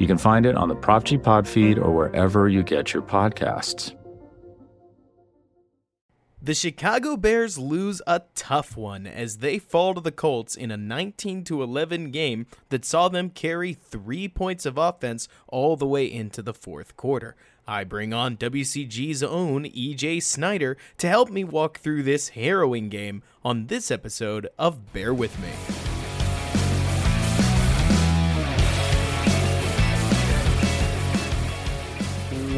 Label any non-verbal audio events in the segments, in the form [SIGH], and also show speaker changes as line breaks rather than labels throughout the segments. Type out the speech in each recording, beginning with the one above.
You can find it on the Prop G Pod feed or wherever you get your podcasts.
The Chicago Bears lose a tough one as they fall to the Colts in a 19 11 game that saw them carry 3 points of offense all the way into the fourth quarter. I bring on WCG's own EJ Snyder to help me walk through this harrowing game on this episode of Bear With Me.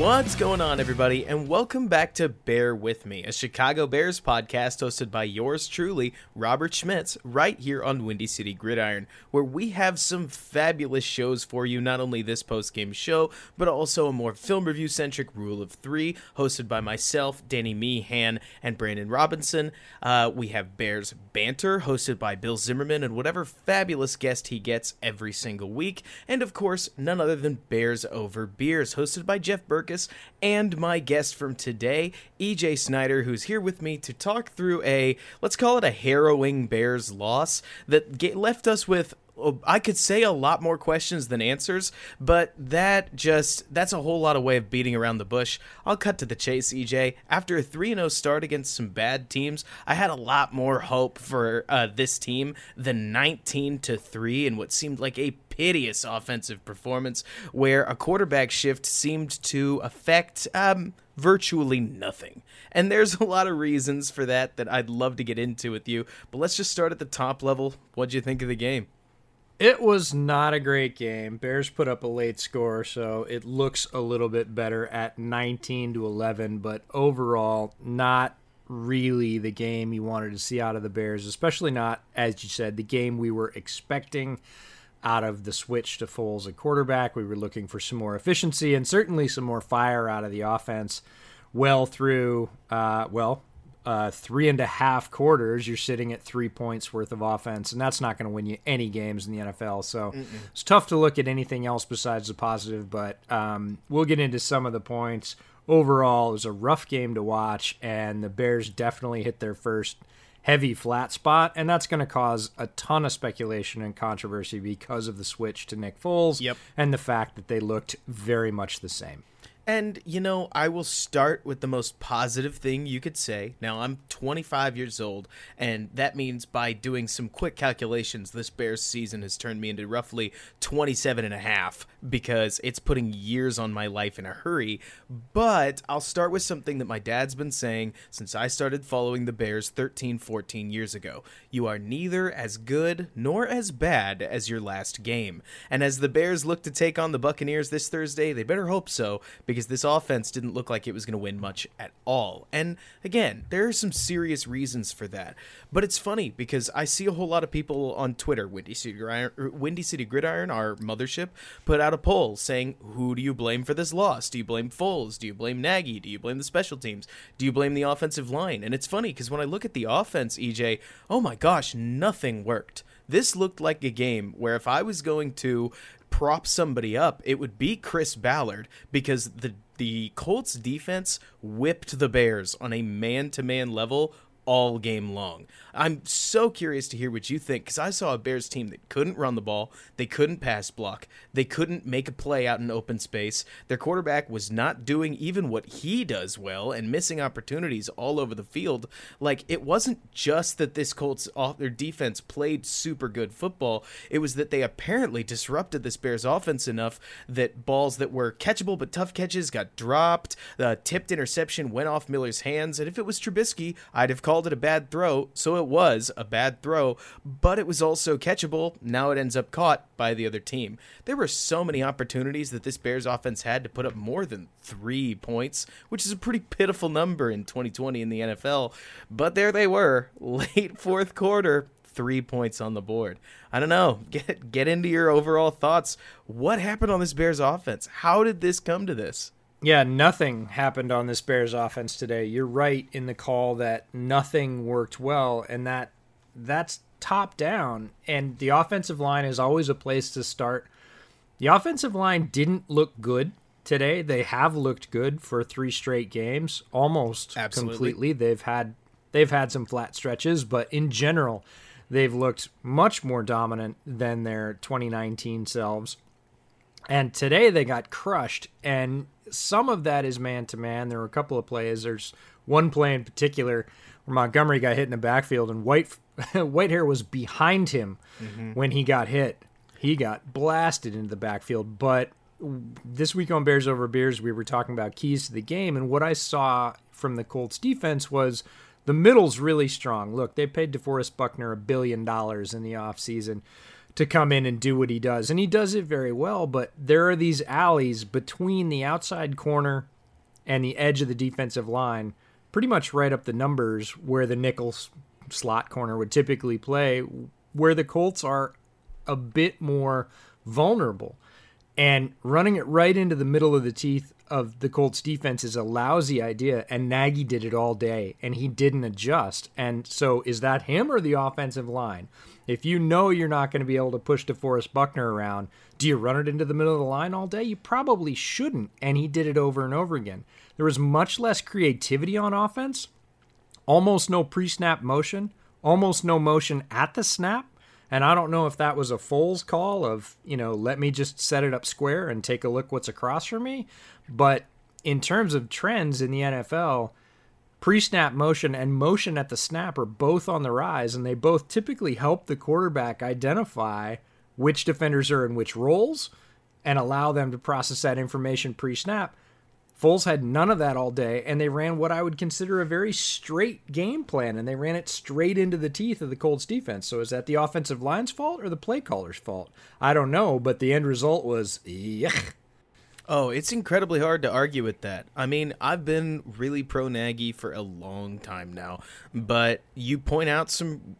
What's going on, everybody, and welcome back to Bear With Me, a Chicago Bears podcast hosted by yours truly, Robert Schmitz, right here on Windy City Gridiron, where we have some fabulous shows for you. Not only this post game show, but also a more film review centric Rule of Three, hosted by myself, Danny Meehan, and Brandon Robinson. Uh, we have Bears Banter, hosted by Bill Zimmerman, and whatever fabulous guest he gets every single week. And of course, none other than Bears Over Beers, hosted by Jeff Berckes and my guest from today, EJ Snyder, who's here with me to talk through a, let's call it a harrowing Bears loss that left us with I could say a lot more questions than answers, but that just that's a whole lot of way of beating around the bush. I'll cut to the chase, EJ. After a 3-0 start against some bad teams, I had a lot more hope for uh, this team than 19 to 3 in what seemed like a piteous offensive performance where a quarterback shift seemed to affect um, virtually nothing. And there's [LAUGHS] a lot of reasons for that that I'd love to get into with you. But let's just start at the top level. What'd you think of the game?
It was not a great game. Bears put up a late score, so it looks a little bit better at 19 to 11, but overall, not really the game you wanted to see out of the Bears, especially not, as you said, the game we were expecting out of the switch to Foles at quarterback. We were looking for some more efficiency and certainly some more fire out of the offense. Well through, uh, well, uh, three and a half quarters, you're sitting at three points worth of offense, and that's not going to win you any games in the NFL. So Mm-mm. it's tough to look at anything else besides the positive, but um, we'll get into some of the points. Overall, it was a rough game to watch, and the Bears definitely hit their first – heavy flat spot, and that's going to cause a ton of speculation and controversy because of the switch to Nick Foles
yep.
and the fact that they looked very much the same.
And, you know, I will start with the most positive thing you could say. Now, I'm 25 years old, and that means by doing some quick calculations, this Bears season has turned me into roughly 27 and a half because it's putting years on my life in a hurry. But I'll start with something that my dad's been saying since I started following the Bears 13, 14 years ago. You are neither as good nor as bad as your last game. And as the Bears look to take on the Buccaneers this Thursday, they better hope so because this offense didn't look like it was going to win much at all. And again, there are some serious reasons for that. But it's funny because I see a whole lot of people on Twitter, Windy City Gridiron, er, Windy City Gridiron our mothership, put out a poll saying, "Who do you blame for this loss? Do you blame Foles? Do you blame Nagy? Do you blame the special teams? Do you blame the offensive line?" And it's funny because when I look at the offense, EJ, oh my gosh, nothing worked. This looked like a game where if I was going to prop somebody up, it would be Chris Ballard because the the Colts defense whipped the Bears on a man-to-man level all game long. I'm so curious to hear what you think because I saw a Bears team that couldn't run the ball, they couldn't pass block, they couldn't make a play out in open space. Their quarterback was not doing even what he does well and missing opportunities all over the field. Like it wasn't just that this Colts their defense played super good football, it was that they apparently disrupted this Bears offense enough that balls that were catchable but tough catches got dropped. The tipped interception went off Miller's hands, and if it was Trubisky, I'd have called it a bad throw. So it was a bad throw, but it was also catchable. Now it ends up caught by the other team. There were so many opportunities that this Bears offense had to put up more than three points, which is a pretty pitiful number in 2020 in the NFL. But there they were, [LAUGHS] late fourth quarter, three points on the board. I don't know. [LAUGHS] Get get into your overall thoughts. What happened on this Bears offense? How did this come to this?
Yeah, nothing happened on this Bears offense today. You're right in the call that nothing worked well, and that that's top down. And the offensive line is always a place to start. The offensive line didn't look good today. They have looked good for three straight games, almost
Absolutely.
completely. They've had they've had some flat stretches, but in general, they've looked much more dominant than their 2019 selves. And today they got crushed, and some of that is man to man. There were a couple of plays. There's one play in particular where Montgomery got hit in the backfield, and White [LAUGHS] Whitehair was behind him mm-hmm. when he got hit. He got blasted into the backfield. But this week on Bears Over Beers, we were talking about keys to the game, and what I saw from the Colts defense was the middle's really strong. Look, they paid DeForest Buckner a billion dollars in the offseason to come in and do what he does. And he does it very well, but there are these alleys between the outside corner and the edge of the defensive line, pretty much right up the numbers where the nickel slot corner would typically play, where the Colts are a bit more vulnerable. And running it right into the middle of the teeth of the Colts defense is a lousy idea, and Nagy did it all day, and he didn't adjust. And so, is that him or the offensive line? If you know you're not going to be able to push DeForest Buckner around, do you run it into the middle of the line all day? You probably shouldn't, and he did it over and over again. There was much less creativity on offense, almost no pre snap motion, almost no motion at the snap. And I don't know if that was a Foles call of, you know, let me just set it up square and take a look what's across from me. But in terms of trends in the NFL, pre snap motion and motion at the snap are both on the rise, and they both typically help the quarterback identify which defenders are in which roles and allow them to process that information pre snap. Foles had none of that all day, and they ran what I would consider a very straight game plan, and they ran it straight into the teeth of the Colts defense. So is that the offensive line's fault or the play caller's fault? I don't know, but the end result was yuck.
Oh, it's incredibly hard to argue with that. I mean, I've been really pro Nagy for a long time now, but you point out some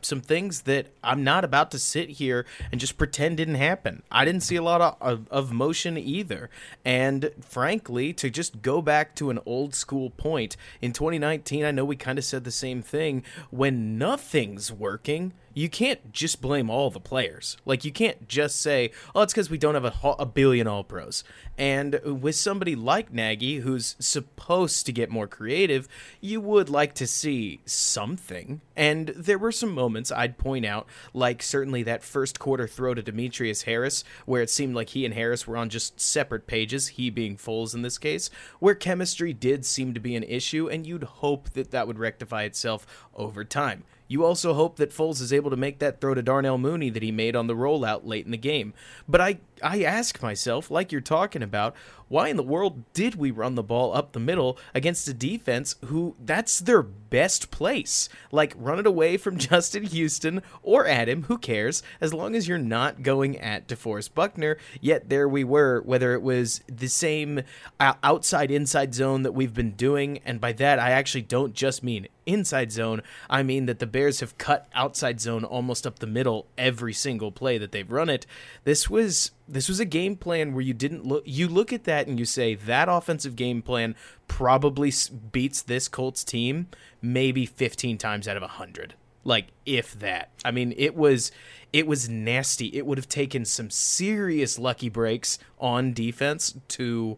some things that I'm not about to sit here and just pretend didn't happen. I didn't see a lot of, of, of, motion either. And frankly, to just go back to an old school point, in 2019, I know we kind of said the same thing. When nothing's working, you can't just blame all the players. Like, you can't just say, oh, it's because we don't have a, a billion all pros. And with somebody like Nagy, who's supposed to get more creative, you would like to see something. And there were some moments I'd point out, like certainly that first quarter throw to Demetrius Harris, where it seemed like he and Harris were on just separate pages, he being Foles in this case, where chemistry did seem to be an issue, and you'd hope that that would rectify itself over time. You also hope that Foles is able to make that throw to Darnell Mooney that he made on the rollout late in the game. But I, I ask myself, like you're talking about, why in the world did we run the ball up the middle against a defense who that's their best place? Like, run it away from [LAUGHS] Justin Houston or Adam, who cares, as long as you're not going at DeForest Buckner. Yet there we were, whether it was the same outside inside zone that we've been doing, and by that I actually don't just mean inside zone, I mean that the Bears have cut outside zone almost up the middle every single play that they've run it. This was this was a game plan where you didn't look you look at that and you say that offensive game plan probably beats this Colts team maybe 15 times out of 100 like if that. I mean it was it was nasty it would have taken some serious lucky breaks on defense to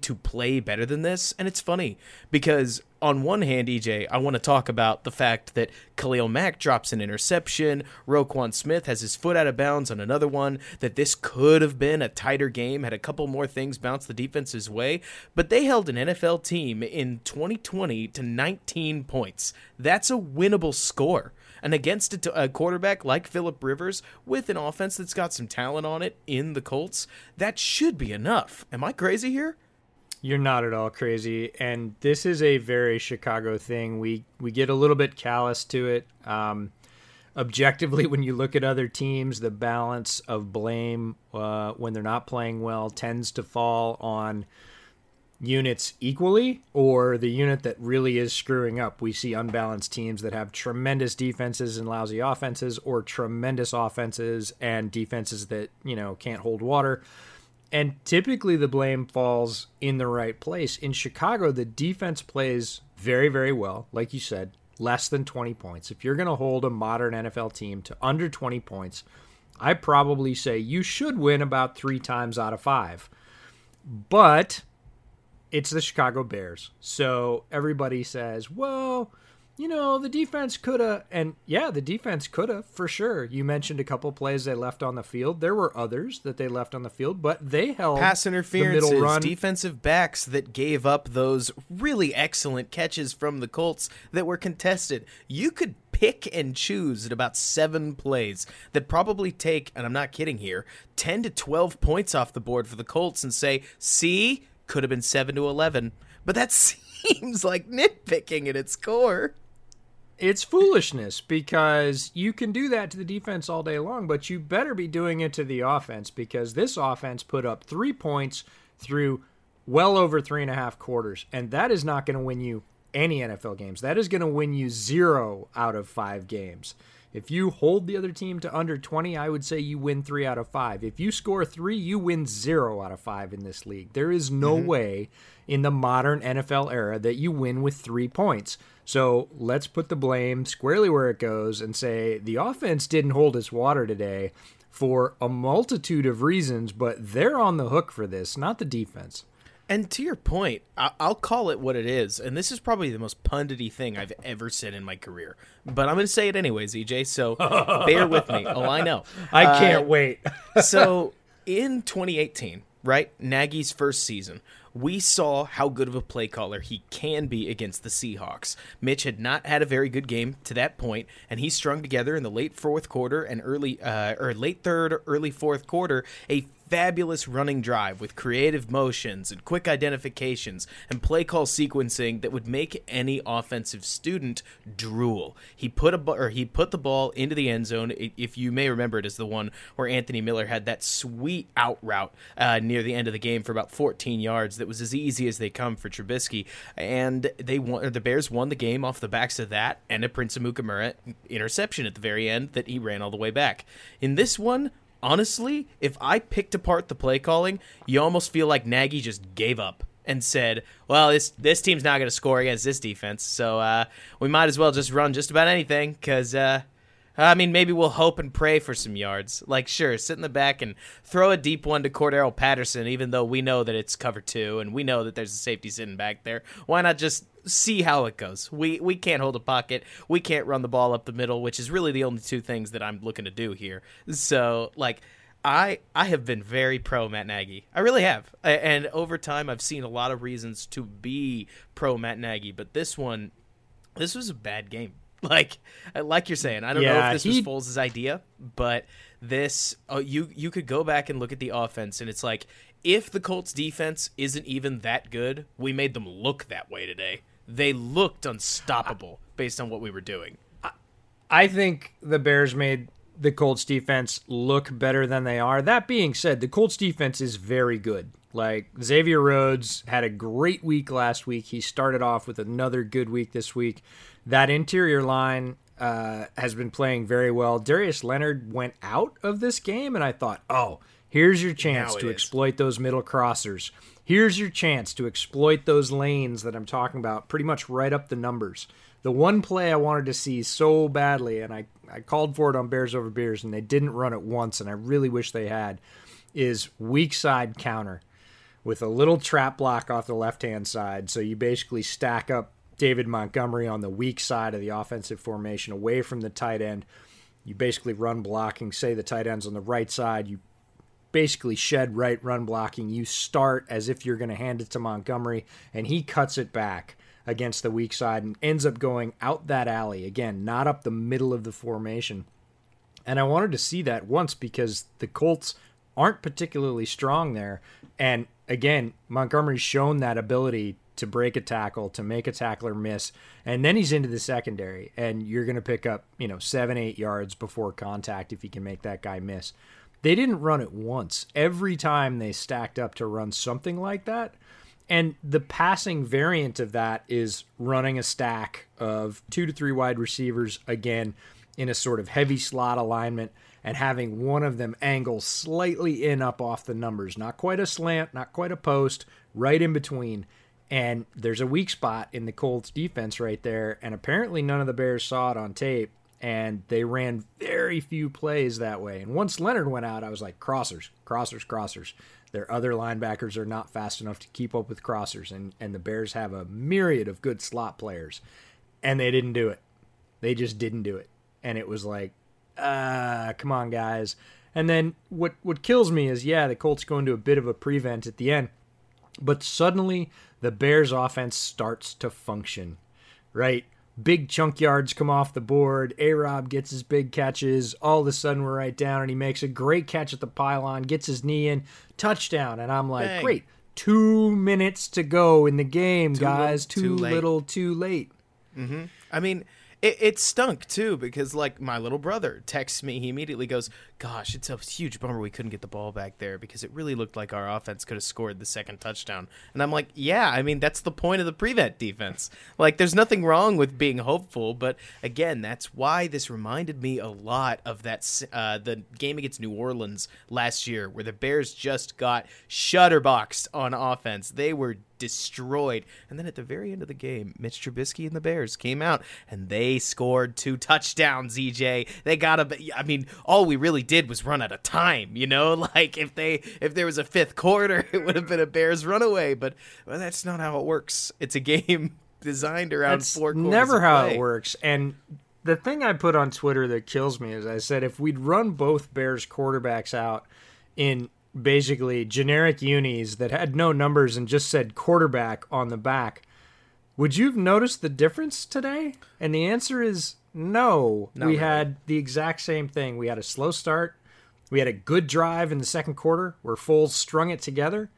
to play better than this and it's funny because on one hand, EJ, I want to talk about the fact that Khalil Mack drops an interception, Roquan Smith has his foot out of bounds on another one, that this could have been a tighter game, had a couple more things bounce the defense's way, but they held an NFL team in 2020 to 19 points. That's a winnable score. And against a quarterback like Philip Rivers with an offense that's got some talent on it in the Colts, that should be enough. Am I crazy here?
You're not at all crazy, and this is a very Chicago thing. We we get a little bit callous to it. Um, objectively, [LAUGHS] when you look at other teams, the balance of blame uh, when they're not playing well tends to fall on units equally, or the unit that really is screwing up. We see unbalanced teams that have tremendous defenses and lousy offenses, or tremendous offenses and defenses that you know can't hold water And typically the blame falls in the right place. In Chicago, the defense plays very, very well. Like you said, less than 20 points. If you're going to hold a modern NFL team to under 20 points, I probably say you should win about three times out of five. But it's the Chicago Bears. So everybody says, well, you know, the defense could have, and yeah, the defense could have for sure. You mentioned a couple plays they left on the field. There were others that they left on the field, but they held
pass interferences,
the middle run.
defensive backs that gave up those really excellent catches from the Colts that were contested. You could pick and choose at about seven plays that probably take, and I'm not kidding here, 10 to 12 points off the board for the Colts and say, see, could have been 7 to 11. But that [LAUGHS] seems like nitpicking at its core
it's foolishness because you can do that to the defense all day long, but you better be doing it to the offense because this offense put up three points through well over three and a half quarters, and that is not going to win you any NFL games. That is going to win you zero out of five games. If you hold the other team to under 20, I would say you win three out of five. If you score three, you win zero out of five in this league. There is no mm-hmm. way in the modern NFL era that you win with three points. So let's put the blame squarely where it goes and say the offense didn't hold its water today for a multitude of reasons, but they're on the hook for this, not the defense.
And to your point, I'll call it what it is. And this is probably the most pundity thing I've ever said in my career. But I'm going to say it anyways, EJ. So [LAUGHS] bear with me. Oh, I know.
I can't uh, wait. [LAUGHS]
so [LAUGHS] in 2018, right? Nagy's first season, we saw how good of a play caller he can be against the Seahawks. Mitch had not had a very good game to that point, and he strung together in the late fourth quarter and early uh, or late third, early fourth quarter a fabulous running drive with creative motions and quick identifications and play call sequencing that would make any offensive student drool. He put a or he put the ball into the end zone. If you may remember, it is the one where Anthony Miller had that sweet out route uh, near the end of the game for about 14 yards. That was as easy as they come for Trubisky, and they won. The Bears won the game off the backs of that and a Prince Amukamara interception at the very end that he ran all the way back. In this one, honestly, if I picked apart the play calling, you almost feel like Nagy just gave up and said, "Well, this this team's not going to score against this defense, so uh, we might as well just run just about anything because." Uh, I mean, maybe we'll hope and pray for some yards. Like, sure, sit in the back and throw a deep one to Cordarrelle Patterson, even though we know that it's cover two and we know that there's a safety sitting back there. Why not just see how it goes. We we can't hold a pocket. We can't run the ball up the middle, which is really the only two things that I'm looking to do here. So like I I have been very pro Matt Nagy. I really have. And over time I've seen a lot of reasons to be pro Matt Nagy, but this one this was a bad game. [LAUGHS] Like like you're saying, I don't yeah, know if this he... was Foles' idea, but this uh, you you could go back and look at the offense and it's like if the Colts defense isn't even that good, we made them look that way today they looked unstoppable based on what we were doing.
I think the Bears made the Colts defense look better than they are. That being said, the Colts defense is very good. Like Xavier Rhodes had a great week last week. He started off with another good week this week. That interior line uh, has been playing very well. Darius Leonard went out of this game, and I thought, oh, here's your chance to is. exploit those middle crossers. Here's your chance to exploit those lanes that I'm talking about, pretty much right up the numbers. The one play I wanted to see so badly, and I, I called for it on Bears over Beers, and they didn't run it once, and I really wish they had, is weak side counter with a little trap block off the left hand side. So you basically stack up David Montgomery on the weak side of the offensive formation away from the tight end. You basically run blocking, say the tight end's on the right side, you basically shed right run blocking. You start as if you're going to hand it to Montgomery, and he cuts it back against the weak side and ends up going out that alley. Again, not up the middle of the formation. And I wanted to see that once because the Colts aren't particularly strong there. And again, Montgomery's shown that ability to break a tackle, to make a tackler miss, and then he's into the secondary, and you're going to pick up, you know, seven, eight yards before contact if you can make that guy miss. They didn't run it once. Every time they stacked up to run something like that. And the passing variant of that is running a stack of two to three wide receivers again in a sort of heavy slot alignment and having one of them angle slightly in up off the numbers. Not quite a slant, not quite a post, right in between. And there's a weak spot in the Colts defense right there. And apparently none of the Bears saw it on tape. And they ran very few plays that way. And once Leonard went out, I was like, crossers, crossers, crossers. Their other linebackers are not fast enough to keep up with crossers. And, and the Bears have a myriad of good slot players. And they didn't do it. They just didn't do it. And it was like, uh, come on, guys. And then what what kills me is yeah, the Colts go into a bit of a prevent at the end, but suddenly the Bears offense starts to function. Right? Big chunk yards come off the board. A Rob gets his big catches. All of a sudden, we're right down, and he makes a great catch at the pylon, gets his knee in, touchdown. And I'm like, Bang. great. Two minutes to go in the game, too guys. Little, too, too little, too late.
Mm-hmm. I mean, it, it stunk too because like my little brother texts me. He immediately goes, "Gosh, it's a huge bummer we couldn't get the ball back there because it really looked like our offense could have scored the second touchdown." And I'm like, "Yeah, I mean that's the point of the prevent defense. Like, there's nothing wrong with being hopeful, but again, that's why this reminded me a lot of that uh, the game against New Orleans last year where the Bears just got shutterboxed on offense. They were destroyed. And then at the very end of the game, Mitch Trubisky and the Bears came out and they scored two touchdowns. EJ, they got a. I mean, all we really did was run out of time. You know, [LAUGHS] like if they if there was a fifth quarter, [LAUGHS] it would have been a Bears runaway. But well, that's not how it works. It's a game [LAUGHS] designed around that's four.
Never how it works. And the thing I put on Twitter that kills me is I said if we'd run both Bears quarterbacks out in basically generic unis that had no numbers and just said quarterback on the back, would you have noticed the difference today? And the answer is no. Not we really. had the exact same thing. We had a slow start. We had a good drive in the second quarter where Foles strung it together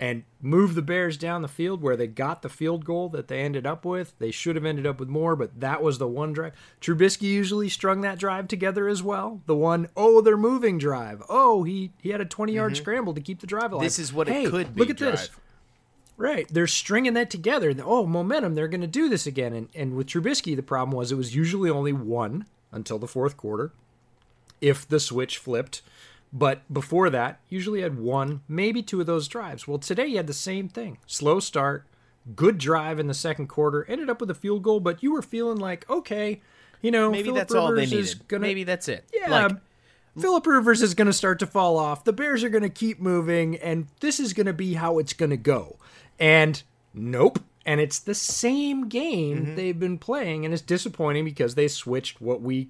and moved the Bears down the field where they got the field goal that they ended up with. They should have ended up with more, but that was the one drive. Trubisky usually strung that drive together as well. The one, oh, they're moving drive. Oh, he he had a 20 yard mm-hmm. scramble to keep the drive alive.
This is what
hey,
it could be.
Look at
drive.
this. Right, they're stringing that together. Oh, momentum! They're going to do this again. And and with Trubisky, the problem was it was usually only one until the fourth quarter, if the switch flipped but before that, usually had one, maybe two of those drives. Well, today you had the same thing. Slow start, good drive in the second quarter, ended up with a field goal, but you were feeling like, okay, you know,
maybe
Philip
that's
Rivers
all they
needed.
Gonna, maybe that's it.
Yeah. Like, Philip Rivers is going to start to fall off. The Bears are going to keep moving, and this is going to be how it's going to go. And nope. And it's the same game mm-hmm. they've been playing, and it's disappointing because they switched what we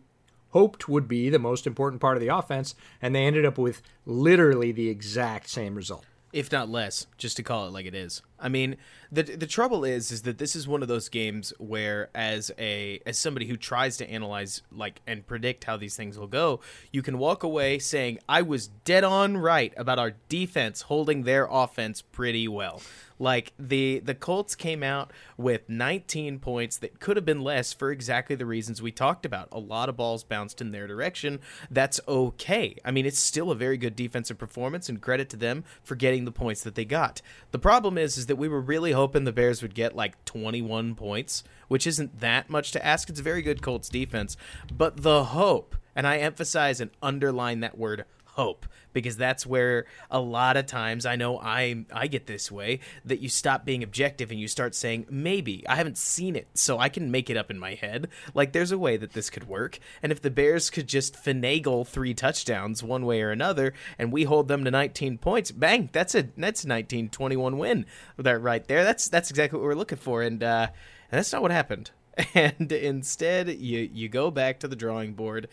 hoped would be the most important part of the offense, and they ended up with literally the exact same result.
If not less, just to call it like it is. I mean, the the trouble is is that this is one of those games where as a as somebody who tries to analyze like and predict how these things will go, you can walk away saying I was dead on right about our defense holding their offense pretty well. Like the the Colts came out with 19 points that could have been less for exactly the reasons we talked about. A lot of balls bounced in their direction. That's okay. I mean, it's still a very good defensive performance and credit to them for getting the points that they got. The problem is is that we were really hoping the Bears would get like 21 points, which isn't that much to ask. It's a very good Colts defense, but the hope, and I emphasize and underline that word hope because that's where a lot of times I know I I get this way that you stop being objective and you start saying maybe I haven't seen it so I can make it up in my head. Like there's a way that this could work and if the Bears could just finagle three touchdowns one way or another and we hold them to 19 points bang that's a that's a 19-21 win that right there. That's that's exactly what we're looking for and uh and that's not what happened. [LAUGHS] And instead you you go back to the drawing board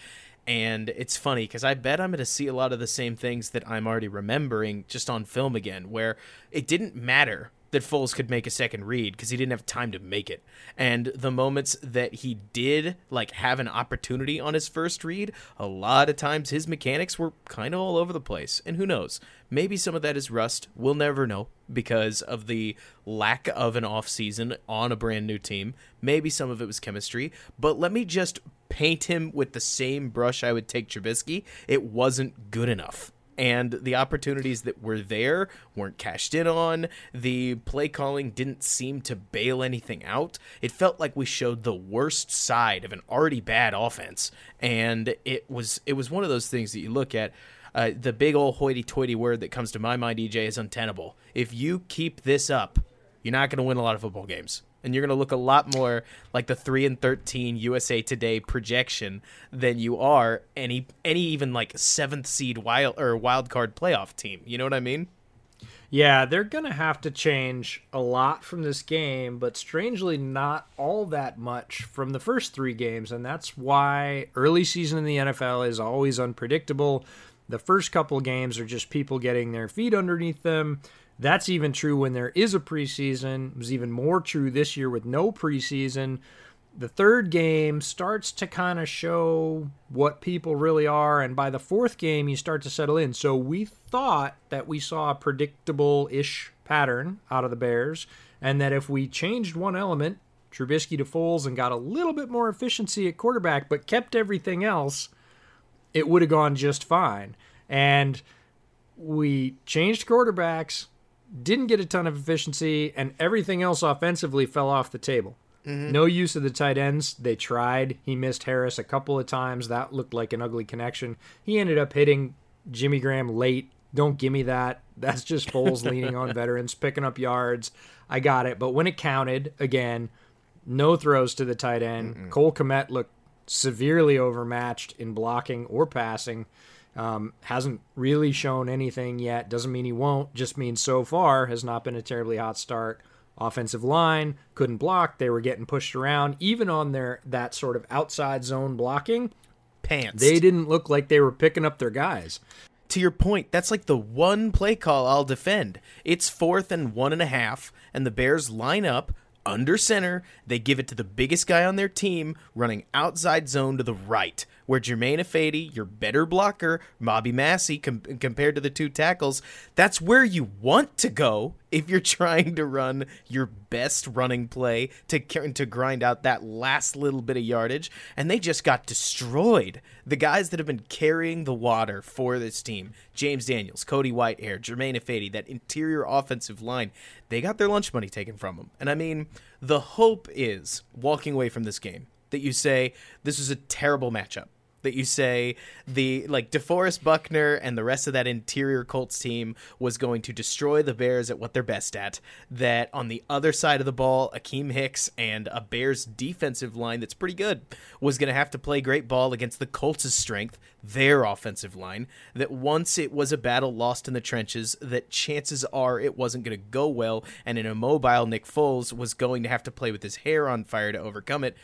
and it's funny because I bet I'm going to see a lot of the same things that I'm already remembering just on film again, where it didn't matter that Foles could make a second read because he didn't have time to make it. And the moments that he did like have an opportunity on his first read, a lot of times his mechanics were kind of all over the place. And who knows? Maybe some of that is rust. We'll never know because of the lack of an off season on a brand new team. Maybe some of it was chemistry, but let me just paint him with the same brush I would take Trubisky. It wasn't good enough and the opportunities that were there weren't cashed in on. The play calling didn't seem to bail anything out. It felt like we showed the worst side of an already bad offense, and it was it was one of those things that you look at. Uh, the big old hoity-toity word that comes to my mind, EJ, is untenable. If you keep this up, you're not going to win a lot of football games and you're going to look a lot more like the 3 and 13 USA Today projection than you are any any even like 7th seed wild or wild card playoff team. You know what I mean?
Yeah, they're going to have to change a lot from this game, but strangely not all that much from the first 3 games, and that's why early season in the NFL is always unpredictable. The first couple games are just people getting their feet underneath them that's even true when there is a preseason. It was even more true this year with no preseason. The third game starts to kind of show what people really are, and by the fourth game, you start to settle in. So we thought that we saw a predictable ish pattern out of the Bears, and that if we changed one element, Trubisky to Foles, and got a little bit more efficiency at quarterback, but kept everything else, it would have gone just fine. And we changed quarterbacks didn't get a ton of efficiency, and everything else offensively fell off the table. Mm-hmm. No use of the tight ends. They tried. He missed Harris a couple of times. That looked like an ugly connection. He ended up hitting Jimmy Graham late. Don't give me that. That's just Foles [LAUGHS] leaning on veterans, picking up yards. I got it. But when it counted, again, no throws to the tight end. Mm-mm. Cole Kmet looked severely overmatched in blocking or passing. Um, hasn't really shown anything yet. Doesn't mean he won't. Just means so far has not been a terribly hot start. Offensive line couldn't block. They were getting pushed around, even on their that sort of outside zone blocking.
Pants.
They didn't look like they were picking up their guys.
To your point, that's like the one play call I'll defend. It's fourth and one and a half, and the Bears line up under center. They give it to the biggest guy on their team, running outside zone to the right, where Germain Ifedi, your better blocker, Bobby Massie, com- compared to the two tackles, that's where you want to go if you're [LAUGHS] trying to run your best running play to to grind out that last little bit of yardage. And they just got destroyed. The guys that have been carrying the water for this team, James Daniels, Cody Whitehair, Germain Ifedi, that interior offensive line, they got their lunch money taken from them. And I mean, the hope is walking away from this game that you say this was a terrible matchup that you say the like DeForest Buckner and the rest of that interior Colts team was going to destroy the Bears at what they're best at. That on the other side of the ball, Akiem Hicks and a Bears defensive line that's pretty good was going to have to play great ball against the Colts' strength, their offensive line. That once it was a battle lost in the trenches, that chances are it wasn't going to go well, and an immobile Nick Foles was going to have to play with his hair on fire to overcome it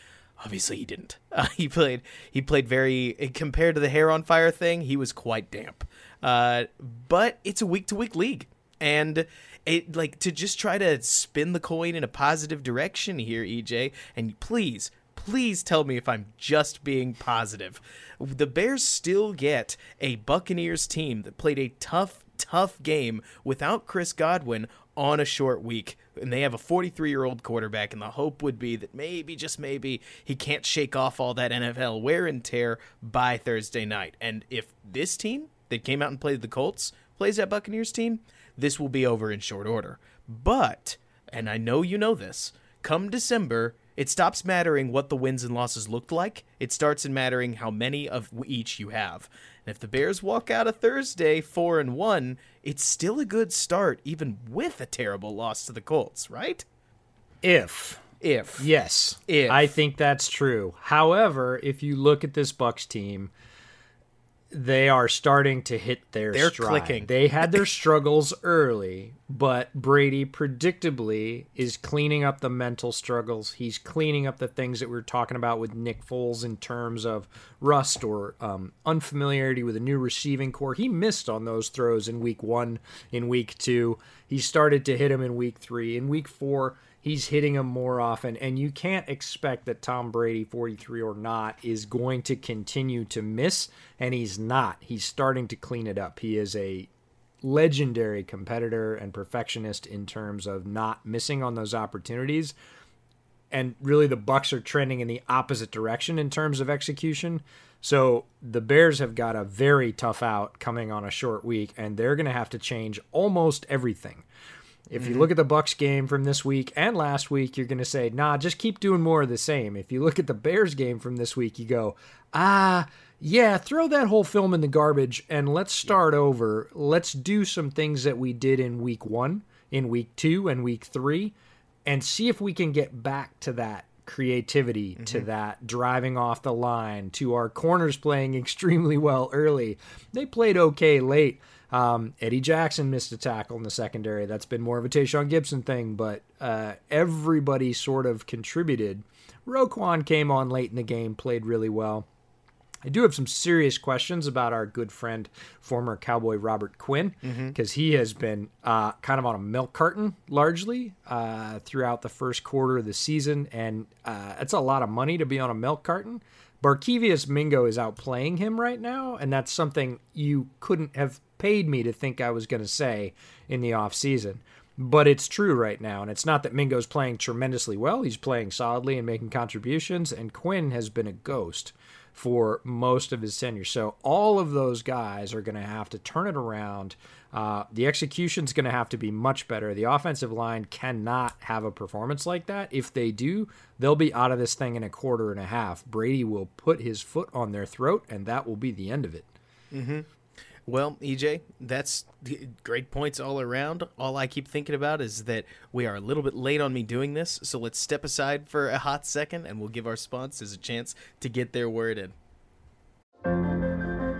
obviously he didn't. [LAUGHS] Uh, he played he played very compared to the hair on fire thing. He was quite damp. Uh, but it's a week to week league, and it like to just try to spin the coin in a positive direction here, EJ. And please, please tell me if I'm just being positive. The Bears still get a Buccaneers team that played a tough, tough game without Chris Godwin on a short week and they have a 43 year old quarterback, and the hope would be that maybe, just maybe, he can't shake off all that NFL wear and tear by Thursday night. And if this team that came out and played the Colts plays that Buccaneers team, this will be over in short order. But, and I know you know this, come December, it stops mattering what the wins and losses looked like. It starts in mattering how many of each you have. And if the Bears walk out of Thursday 4 and 1, it's still a good start even with a terrible loss to the Colts, right?
If
if
yes,
if
I think that's true. However, if you look at this Bucks team, they are starting to hit their
They're
stride.
clicking.
They had their [LAUGHS] struggles early, but Brady predictably is cleaning up the mental struggles. He's cleaning up the things that we are talking about with Nick Foles in terms of rust or um, unfamiliarity with a new receiving corps. He missed on those throws in week one, in week two. He started to hit him in week three. In week four, he's hitting him more often. And you can't expect that Tom Brady, 43 or not, is going to continue to miss. And he's not. He's starting to clean it up. He is a legendary competitor and perfectionist in terms of not missing on those opportunities. And really, the Bucks are trending in the opposite direction in terms of execution. So the Bears have got a very tough out coming on a short week, and they're going to have to change almost everything. If you look at the Bucks game from this week and last week, you're going to say, "Nah, just keep doing more of the same." If you look at the Bears game from this week, you go, "Ah, yeah, throw that whole film in the garbage and let's start over. Let's do some things that we did in week 1, in week 2 and week 3 and see if we can get back to that creativity mm-hmm. to that driving off the line to our corners playing [LAUGHS] extremely well early. They played okay late. Um, Eddie Jackson missed a tackle in the secondary. That's been more of a Tashaun Gipson thing, but uh, everybody sort of contributed. Roquan came on late in the game, played really well. I do have some serious questions about our good friend, former Cowboy Robert Quinn, because mm-hmm. he has been uh, kind of on a milk carton largely uh, throughout the first quarter of the season, and uh, it's a lot of money to be on a milk carton. Barkevious Mingo is outplaying him right now, and that's something you couldn't have paid me to think I was going to say in the offseason. But it's true right now, and it's not that Mingo's playing tremendously well. He's playing solidly and making contributions, and Quinn has been a ghost for most of his tenure. So all of those guys are going to have to turn it around. Uh, the execution's going to have to be much better. The offensive line cannot have a performance like that. If they do, they'll be out of this thing in a quarter and a half. Brady will put his foot on their throat, and that will be the end of it.
Mm-hmm. Well, EJ, that's great points all around. All I keep thinking about is that we are a little bit late on me doing this, so let's step aside for a hot second and we'll give our sponsors a chance to get their word in.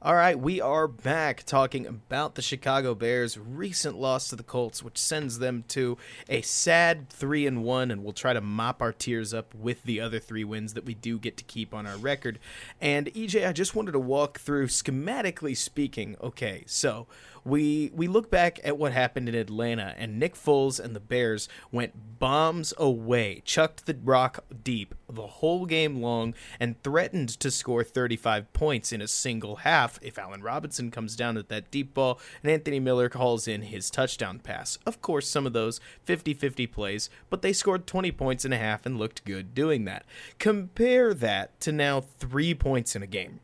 All right, we are back talking about the Chicago Bears' recent loss to the Colts, which sends them to a sad three and one, and we'll try to mop our tears up with the other three wins that we do get to keep on our record. And EJ, I just wanted to walk through schematically speaking. Okay, so we we look back at what happened in Atlanta, and Nick Foles and the Bears went bombs away, chucked the rock deep the whole game long, and threatened to score 35 points in a single half if Allen Robinson comes down with that deep ball and Anthony Miller calls in his touchdown pass. Of course, some of those 50 50 plays, but they scored 20 points in a half and looked good doing that. Compare that to now three points in a game.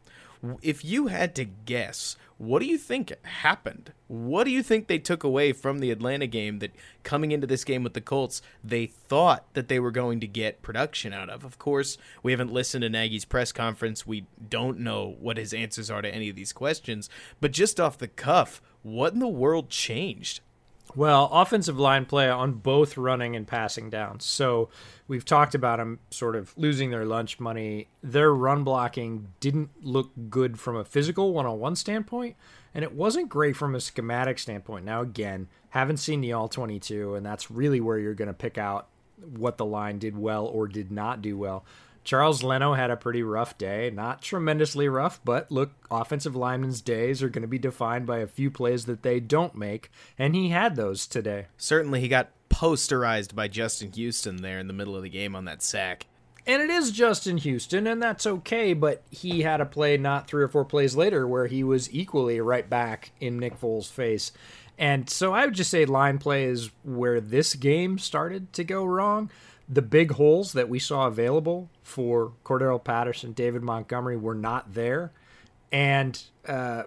If you had to guess, what do you think happened? What do you think they took away from the Atlanta game that coming into this game with the Colts, they thought that they were going to get production out of? Of course, we haven't listened to Nagy's press conference. We don't know what his answers are to any of these questions. But just off the cuff, what in the world changed?
Well, offensive line play on both running and passing downs. So we've talked about them sort of losing their lunch money. Their run blocking didn't look good from a physical one on one standpoint, and it wasn't great from a schematic standpoint. Now, again, haven't seen the all 22, and that's really where you're going to pick out what the line did well or did not do well. Charles Leno had a pretty rough day. Not tremendously rough, but look, offensive linemen's days are going to be defined by a few plays that they don't make, and he had those today.
Certainly, he got posterized by Justin Houston there in the middle of the game on that sack.
And it is Justin Houston, and that's okay, but he had a play not three or four plays later where he was equally right back in Nick Foles' face. And so I would just say line play is where this game started to go wrong. The big holes that we saw available for Cordarrelle Patterson, David Montgomery were not there. And uh,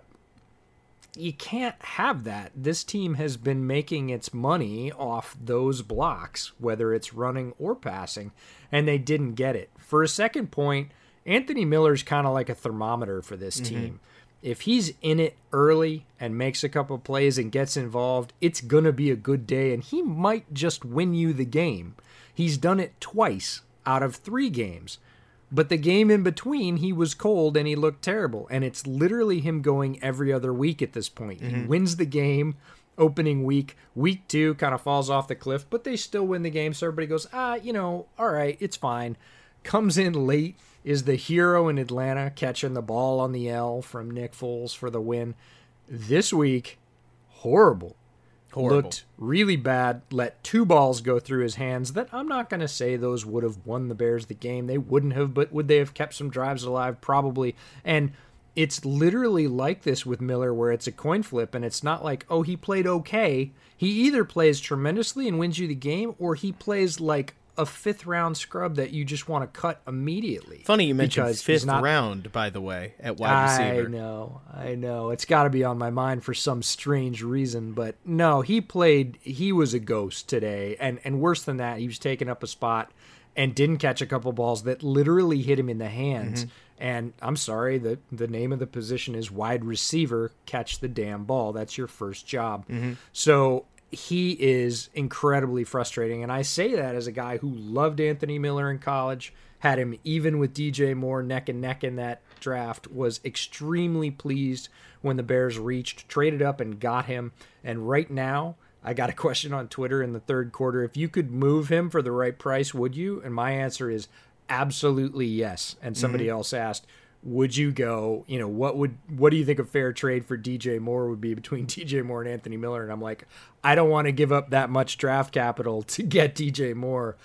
you can't have that. This team has been making its money off those blocks, whether it's running or passing, and they didn't get it. For a second point, Anthony Miller's kind of like a thermometer for this mm-hmm. team. If he's in it early and makes a couple plays and gets involved, it's going to be a good day, and he might just win you the game. He's done it twice out of three games. But the game in between, he was cold and he looked terrible. And it's literally him going every other week at this point. Mm-hmm. He wins the game opening week. Week two kind of falls off the cliff, but they still win the game. So everybody goes, ah, you know, all right, it's fine. Comes in late, is the hero in Atlanta, catching the ball on the L from Nick Foles for the win. This week, horrible. Horrible. Looked really bad. Let two balls go through his hands. That I'm not going to say those would have won the Bears the game. They wouldn't have, but would they have kept some drives alive? Probably. And it's literally like this with Miller, where it's a coin flip, and it's not like, oh, he played okay. He either plays tremendously and wins you the game, or he plays like a fifth round scrub that you just want to cut immediately.
Funny you mentioned fifth not, round, by the way, at wide receiver.
I know, I know. It's got to be on my mind for some strange reason, but no, he played. He was a ghost today, and and worse than that, he was taking up a spot and didn't catch a couple balls that literally hit him in the hands. Mm-hmm. And I'm sorry, the the name of the position is wide receiver. Catch the damn ball. That's your first job. Mm-hmm. So he is incredibly frustrating. And I say that as a guy who loved Anthony Miller in college, had him even with DJ Moore neck and neck in that draft, was extremely pleased when the Bears reached, traded up, and got him. And right now, I got a question on Twitter in the third quarter. If you could move him for the right price, would you? And my answer is absolutely yes. And somebody mm-hmm. else asked, would you go you know what would what do you think a fair trade for DJ Moore would be between [LAUGHS] DJ Moore and Anthony Miller? And I'm like I don't want to give up that much draft capital to [LAUGHS] get DJ Moore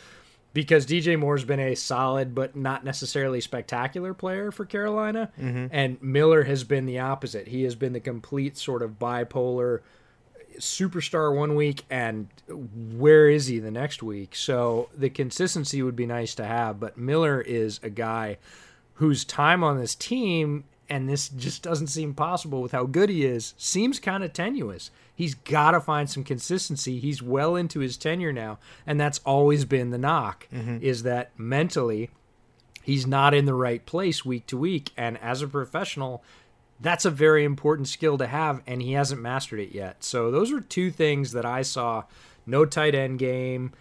because DJ Moore's been a solid but not necessarily spectacular player for Carolina. Mm-hmm. and Miller has been the opposite. He has been the complete sort of bipolar superstar one week and where is he the next week? So the consistency would be nice to have but Miller is a guy whose time on this team, and this just doesn't seem possible with how good he is, seems kind of tenuous. He's got to find some consistency. He's well into his tenure now, and that's always been the knock mm-hmm. is that mentally he's not in the right place week to week, and as a professional, that's a very important skill to have, and he hasn't mastered it yet. So those are two things that I saw. No tight end game.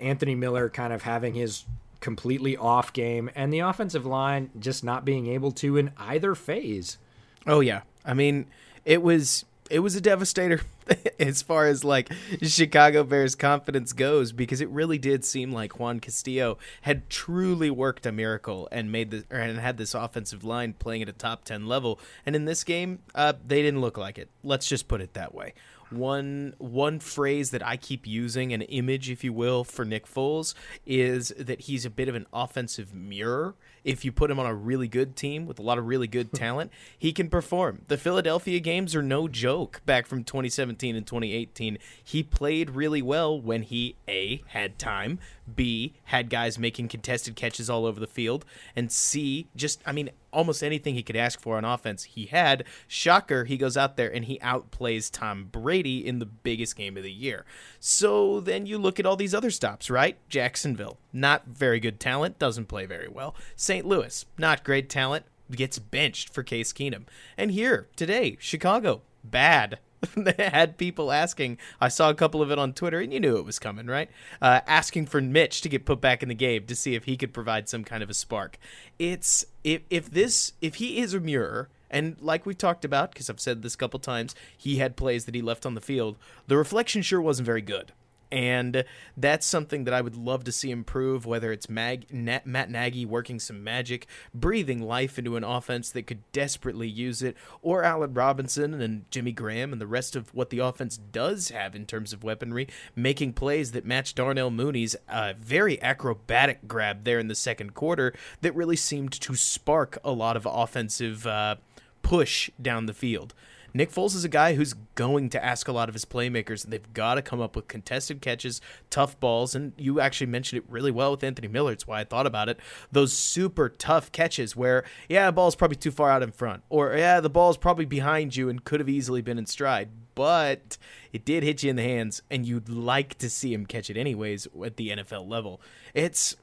Anthony Miller kind of having his completely off game, and the offensive line just not being able to in either phase.
Oh yeah, I mean it was it was a devastator [LAUGHS] as far as like Chicago Bears confidence goes because it really did seem like Juan Castillo had truly worked a miracle and made the and had this offensive line playing at a top 10 level. And in this game uh, they didn't look like it. Let's just put it that way one one phrase that I keep using, an image, if you will, for Nick Foles is that he's a bit of an offensive mirror if you put him on a really good team with a lot of really good [LAUGHS] talent, he can perform. The Philadelphia games are no joke back from 2017 and 2018. He played really well when he A had time, B had guys making contested catches all over the field, and C just I mean almost anything he could ask for on offense he had. Shocker, he goes out there and he outplays Tom Brady in the biggest game of the year. So then you look at all these other stops, right? Jacksonville, not very good talent, doesn't play very well. St. Louis, not great talent, gets benched for Case Keenum. And here, today, Chicago, bad. [LAUGHS] had people asking. I saw a couple of it on Twitter, and you knew it was coming, right? Uh, asking for Mitch to get put back in the game to see if he could provide some kind of a spark. It's if if this if he is a mirror, and like we've talked about, because I've said this a couple times, he had plays that he left on the field. The reflection sure wasn't very good. And that's something that I would love to see improve, whether it's Mag- Matt Nagy working some magic, breathing life into an offense that could desperately use it, or Allen Robinson and Jimmy Graham and the rest of what the offense does have in terms of weaponry, making plays that match Darnell Mooney's uh, very acrobatic grab there in the second quarter that really seemed to spark a lot of offensive uh, push down the field. Nick Foles is a guy who's going to ask a lot of his playmakers, and they've got to come up with contested catches, tough balls, and you actually mentioned it really well with Anthony Miller. It's why I thought about it. Those super tough catches where, yeah, the ball's probably too far out in front, or yeah, the ball's probably behind you and could have easily been in stride, but it did hit you in the hands, and you'd like to see him catch it anyways at the NFL level. It's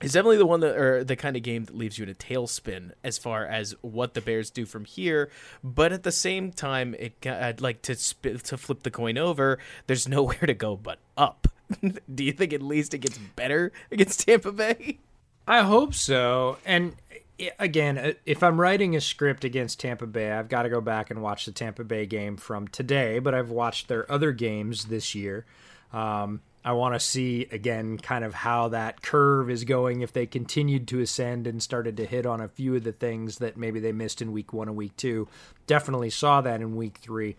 it's definitely the one that or the kind of game that leaves you in a tailspin as far as what the Bears do from here. But at the same time, it I'd like to sp- to flip the coin over. There's [LAUGHS] nowhere to go but up. [LAUGHS] do you think at least it gets better against Tampa Bay?
I hope so. And again, if I'm writing a script against Tampa Bay, I've got to go back and watch the Tampa Bay game from today. But I've watched their other games this year. Um, I want to see again kind of how that curve is going if they continued to ascend and started to hit on a few of the things that maybe they missed in week 1 and week 2. Definitely saw that in week 3.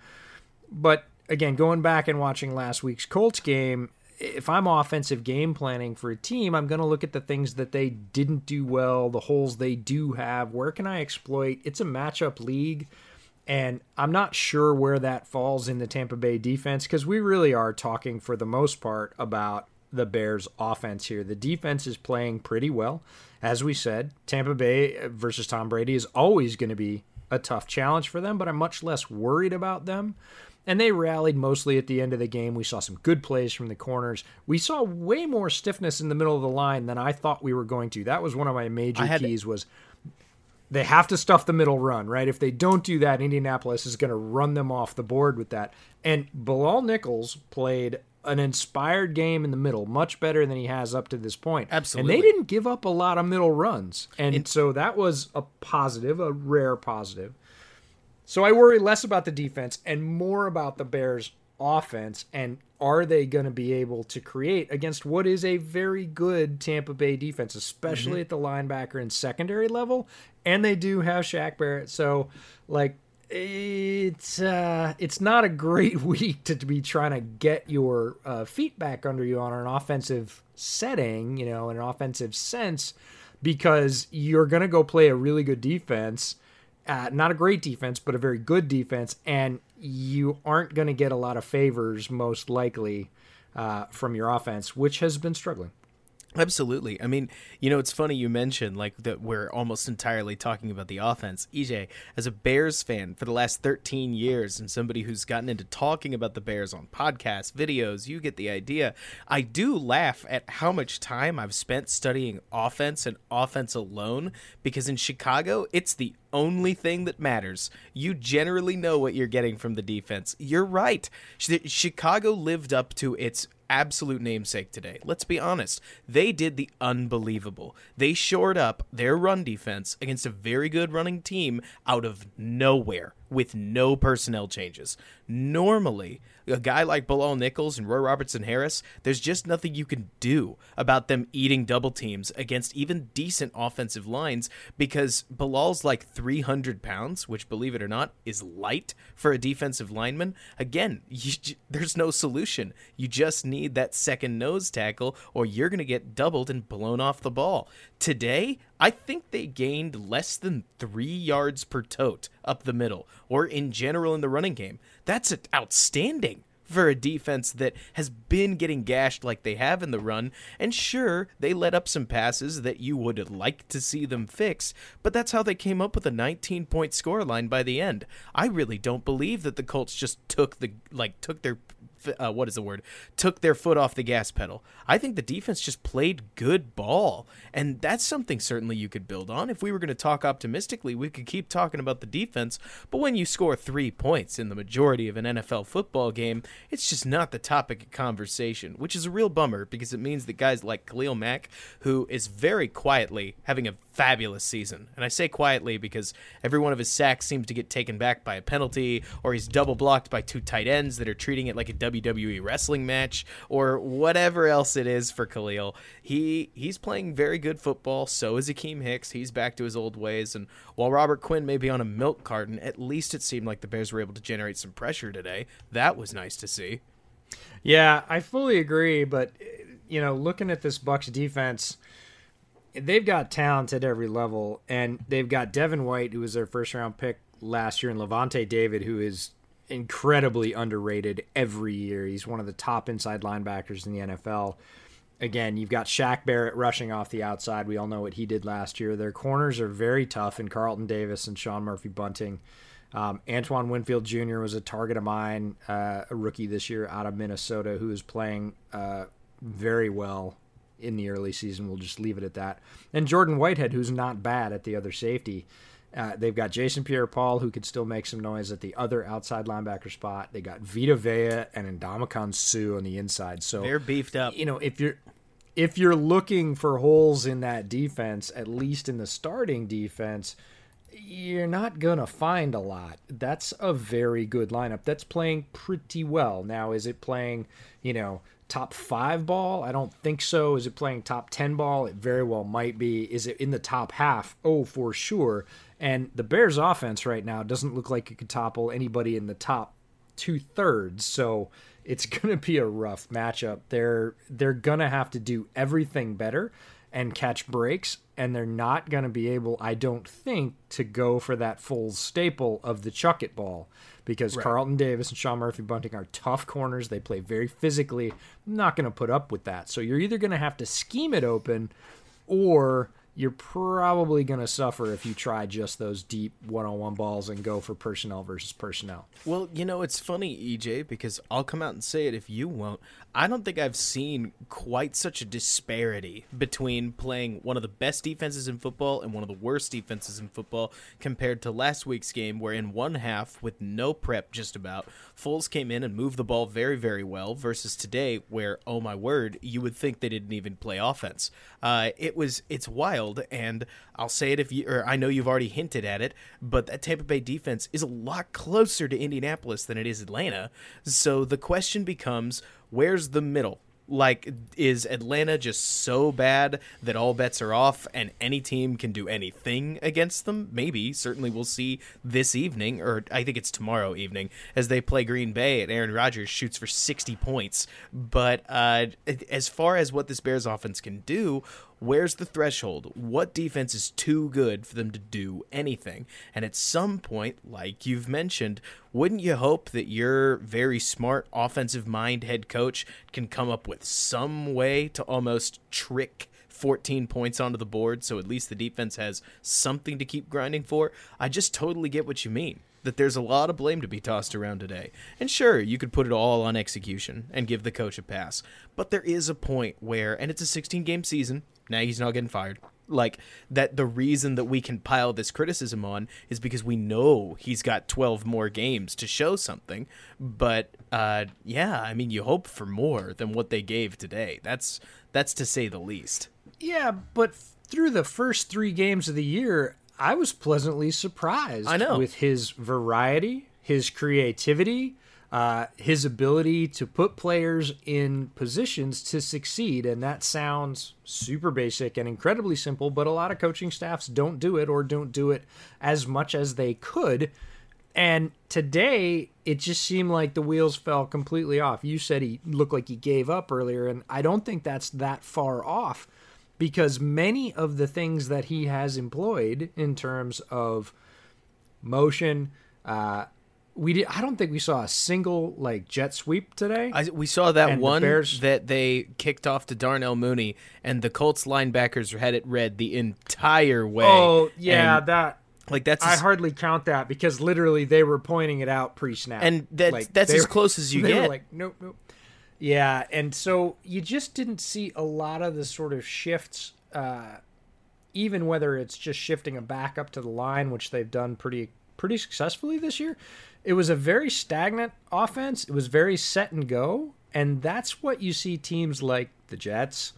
But again, going back and watching last week's Colts game, if I'm offensive game planning for a team, I'm going to look at the things that they didn't do well, the holes they do have. Where can I exploit? It's a matchup league. And I'm not sure where that falls in the Tampa Bay defense because we really are talking for the most part about the Bears' offense here. The defense is playing pretty well. As we said, Tampa Bay versus Tom Brady is always going to be a tough challenge for them, but I'm much less worried about them. And they rallied mostly at the end of the game. We saw some good plays from the corners. We saw way more stiffness in the middle of the line than I thought we were going to. That was one of my major keys was they have to stuff the middle run, right? If they don't do that, Indianapolis is going to run them off the board with that. And Bilal Nichols played an inspired game in the middle, much better than he has up to this point.
Absolutely.
And they didn't give up a lot of middle runs. And it, so that was a positive, a rare positive. So I worry less about the defense and more about the Bears' offense and are they going to be able to create against what is a very good Tampa Bay defense, especially mm-hmm. at the linebacker and secondary level? And they do have Shaq Barrett, so like it's uh, it's not a great [LAUGHS] week to, to be trying to get your uh, feet back under you on an offensive setting, you know, in an offensive sense, because you're going to go play a really good defense. Uh, not a great defense, but a very good defense, and you aren't going to get a lot of favors, most likely, uh, from your offense, which has been struggling.
Absolutely. I mean, you know, it's funny you mentioned like that we're almost entirely talking about the offense. EJ, as a Bears fan for the last 13 years and somebody who's gotten into talking about the Bears on podcasts, videos, you get the idea. I do laugh at how much time I've spent studying offense and offense alone because in Chicago, it's the only thing that matters. You generally know what you're getting from the defense. You're right. Chicago lived up to its absolute namesake today. Let's be honest. They did the unbelievable. They shored up their run defense against a very good running team out of nowhere with no personnel changes. Normally, a guy like Bilal Nichols and Roy Robertson Harris, there's just nothing you can do about them eating double teams against even decent offensive lines because Bilal's like 300 pounds, which, believe it or not, is light for a defensive lineman. Again, [LAUGHS] you, there's no solution. You just need that second nose tackle, or you're going to get doubled and blown off the ball. Today, I think they gained less than three yards per tote up the middle, or in general in the running game. That's outstanding for a defense that has been getting gashed like they have in the run. And sure, they let up some passes that you would like to see them fix, but that's how they came up with a 19 point scoreline by the end. I really don't believe that the Colts just took the like took their uh, what is the word took their foot off the gas pedal. I think the defense just played good ball, and that's something certainly you could build on. If we were going to talk optimistically, we could keep talking about the defense, but when you score three points in the majority of an NFL football game, it's just not the topic of conversation, which is a real bummer because it means that guys like Khalil Mack, who is very quietly having a fabulous season, and I say quietly because every one of his sacks seems to get taken back by a penalty, or he's double blocked by two tight ends that are treating it like a WWE wrestling match or whatever else it is for Khalil. He he's playing very good football. So is Akiem Hicks. He's back to his old ways. And while Robert Quinn may be on a milk carton, at least it seemed like the Bears were able to generate some pressure today. That was nice to see.
Yeah, I fully agree. But you know, looking at this Bucks defense they've got talent at every level, and they've got Devin White, who was their first round pick last year, and Lavonte David, who is incredibly underrated every year. He's one of the top inside linebackers in the NFL. Again, you've got Shaq Barrett rushing off the outside. We all know what he did last year. Their corners are very tough, and Carlton Davis and Sean Murphy Bunting. Um, Antoine Winfield Jr. was a target of mine, uh, a rookie this year out of Minnesota, who is playing uh, very well in the early season. We'll just leave it at that. And Jordan Whitehead, who's not bad at the other safety. Uh, they've got Jason Pierre-Paul, who could still make some noise at the other outside linebacker spot. They got Vita Vea and Ndamukong Suh on the inside. So
they're beefed up.
You know, if you're if you're looking for holes in that defense, at least in the starting defense, you're not gonna find a lot. That's a very good lineup. That's playing pretty well. Now, is it playing, you know, top five ball? I don't think so. Is it playing top 10 ball? It very well might be. Is it in the top half? Oh, for sure. And the Bears offense right now doesn't look like it could topple anybody in the top two thirds. So it's [LAUGHS] going to be a rough matchup. They're they're going to have to do everything better and catch breaks, and they're not going to be able, I don't think, to go for that full staple of the chuck it ball because right. Carlton Davis and Sean Murphy Bunting are tough corners. They play very physically. I'm not going to put up with that. So you're either going to have to scheme it open or you're probably going to suffer if you try just those deep one-on-one balls and go for personnel versus personnel.
Well, you know, it's funny, EJ, because I'll come out and say it if you won't. I don't think I've seen quite such a disparity between playing one of the best defenses in football and one of the worst defenses in football compared to last week's game, where in one half, with no prep just about, Foles came in and moved the ball very, very well, versus today, where, oh my word, you would think they didn't even play offense. Uh, it was, it's wild, and I'll say it if you, or I know you've already hinted at it, but that Tampa Bay defense is a lot closer to Indianapolis than it is Atlanta. So the question becomes, where's the middle? Like, is Atlanta just so bad that all bets are off and any team can do anything against them? Maybe. Certainly, we'll see this evening, or I think it's tomorrow evening, as they play Green Bay and Aaron Rodgers shoots for 60 points. But uh, as far as what this Bears offense can do, Where's the threshold? What defense is too good for them to do anything? And at some point, like you've mentioned, wouldn't you hope that your very smart offensive mind head coach can come up with some way to almost trick 14 points onto the board so at least the defense has something to keep grinding for? I just totally get what you mean that there's a lot of blame to be tossed around today. And sure, you could put it all on execution and give the coach a pass. But there is a point where, and it's a 16 game season, now he's not getting fired. Like that the reason that we can pile this criticism on is because we know he's got 12 more games to show something. But uh, yeah, I mean you hope for more than what they gave today. That's that's to say the least.
Yeah, but through the first 3 games of the year, I was pleasantly surprised
I know.
with his variety, his creativity, uh, his ability to put players in positions to succeed. And that sounds super basic and incredibly simple, but a lot of coaching staffs don't do it or don't do it as much as they could. And today, it just seemed like the wheels fell completely off. You said he looked like he gave up earlier, and I don't think that's that far off because many of the things that he has employed in terms of motion, uh, we did. I don't think we saw a single like jet sweep today.
I, we saw that and one Bears, that they kicked off to Darnell Mooney, and the Colts linebackers had it read the entire way.
Oh yeah, and, that
like that's
I hardly count that because literally they were pointing it out pre-snap,
and that like, that's as were, close as [LAUGHS] you get.
like nope, nope. Yeah, and so you just didn't see a lot of the sort of shifts, uh, even whether it's just shifting a back up to the line, which they've done pretty pretty successfully this year it was a very stagnant offense. It was very set and go, and that's what you see teams like the Jets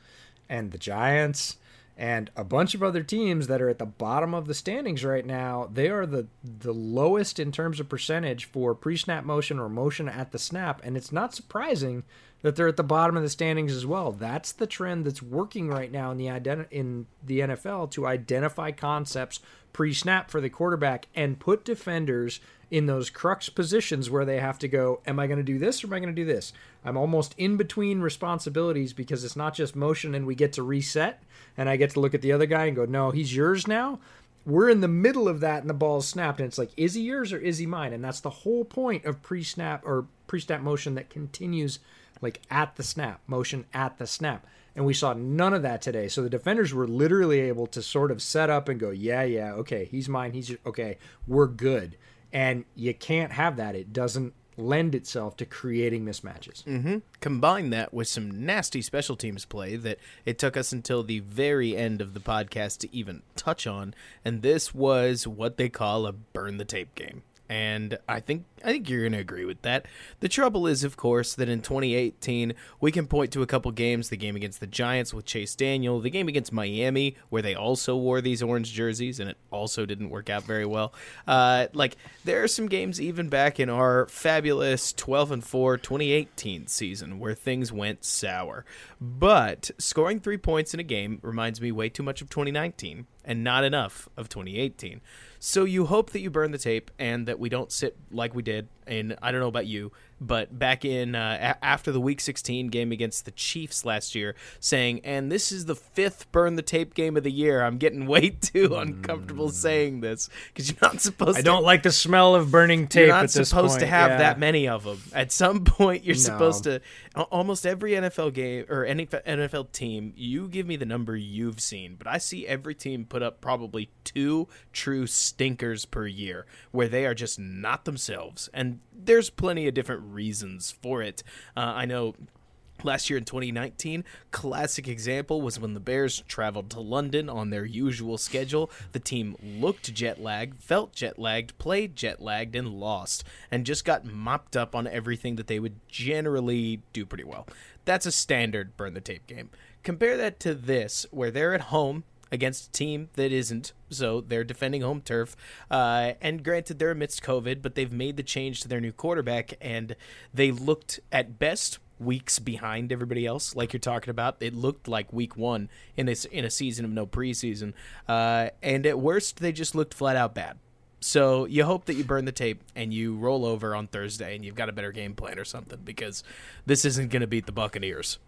and the Giants And a bunch of other teams that are at the bottom of the standings right now, they are the the lowest in terms of percentage for pre-snap motion or motion at the snap, and it's not surprising that they're at the bottom of the standings as well. That's the trend that's working right now in the identi- in the NFL to identify concepts pre-snap for the quarterback and put defenders in those crux positions where they have to go, am I going to do this or am I going to do this? I'm almost in between responsibilities because it's not just motion and we get to reset and I get to look at the other guy and go, no, he's yours now. We're in the middle of that and the ball's snapped and it's like, is he yours or is he mine? And that's the whole point of pre-snap or pre-snap motion that continues like at the snap, motion at the snap. And we saw none of that today. So the defenders were literally able to sort of set up and go, yeah, yeah, okay, he's mine, he's okay, we're good. And you can't have that. It doesn't lend itself to creating mismatches.
Mm-hmm. Combine that with some nasty special teams play that it took us until the very end of the podcast to even touch on, and this was what they call a burn the tape game and I think I think you're going to agree with that. The trouble is, of course, that in 2018 we can point to a couple games: the game against the Giants with Chase Daniel, the game against Miami where they also wore these orange jerseys, and it also didn't work out very well. Uh, like there are some games even back in our fabulous 12 and 4 2018 season where things went sour. But scoring three points in a game reminds me way too much of 2019 and not enough of 2018. So you hope that you burn the tape and that we don't sit like we did. And I don't know about you, but back in uh, a- after the Week 16 game against the Chiefs last year, saying, "And this is the fifth burn the tape game of the year." I'm getting way [LAUGHS] too uncomfortable saying this because you're not supposed.
To I
to,
don't like the smell of burning tape
You're not supposed to have
yeah.
that many of them. At some [LAUGHS] point, you're
No.
supposed to. Almost every NFL game or any NFL team, you give me the number you've seen, but I see every team put up probably two true stinkers per year where they are just not themselves, and there's plenty of different reasons for it. Uh, I know Last year in 2019, classic example was when the Bears traveled to London on their usual schedule. The team looked jet lagged, felt jet lagged, played jet lagged, and lost, and just got mopped up on everything that they would generally do pretty well. That's a standard burn the tape game. Compare that to this, where they're at home against a team that isn't. So they're defending home turf. Uh, and granted, they're amidst COVID, but they've made the change to their new quarterback, and they looked at best weeks behind everybody else, like you're talking about. It looked like week one in a, in a season of no preseason. Uh, and at worst, they just looked flat out bad. So you hope that you burn the tape and you roll over on Thursday and you've got a better game plan or something because this isn't going to beat the Buccaneers.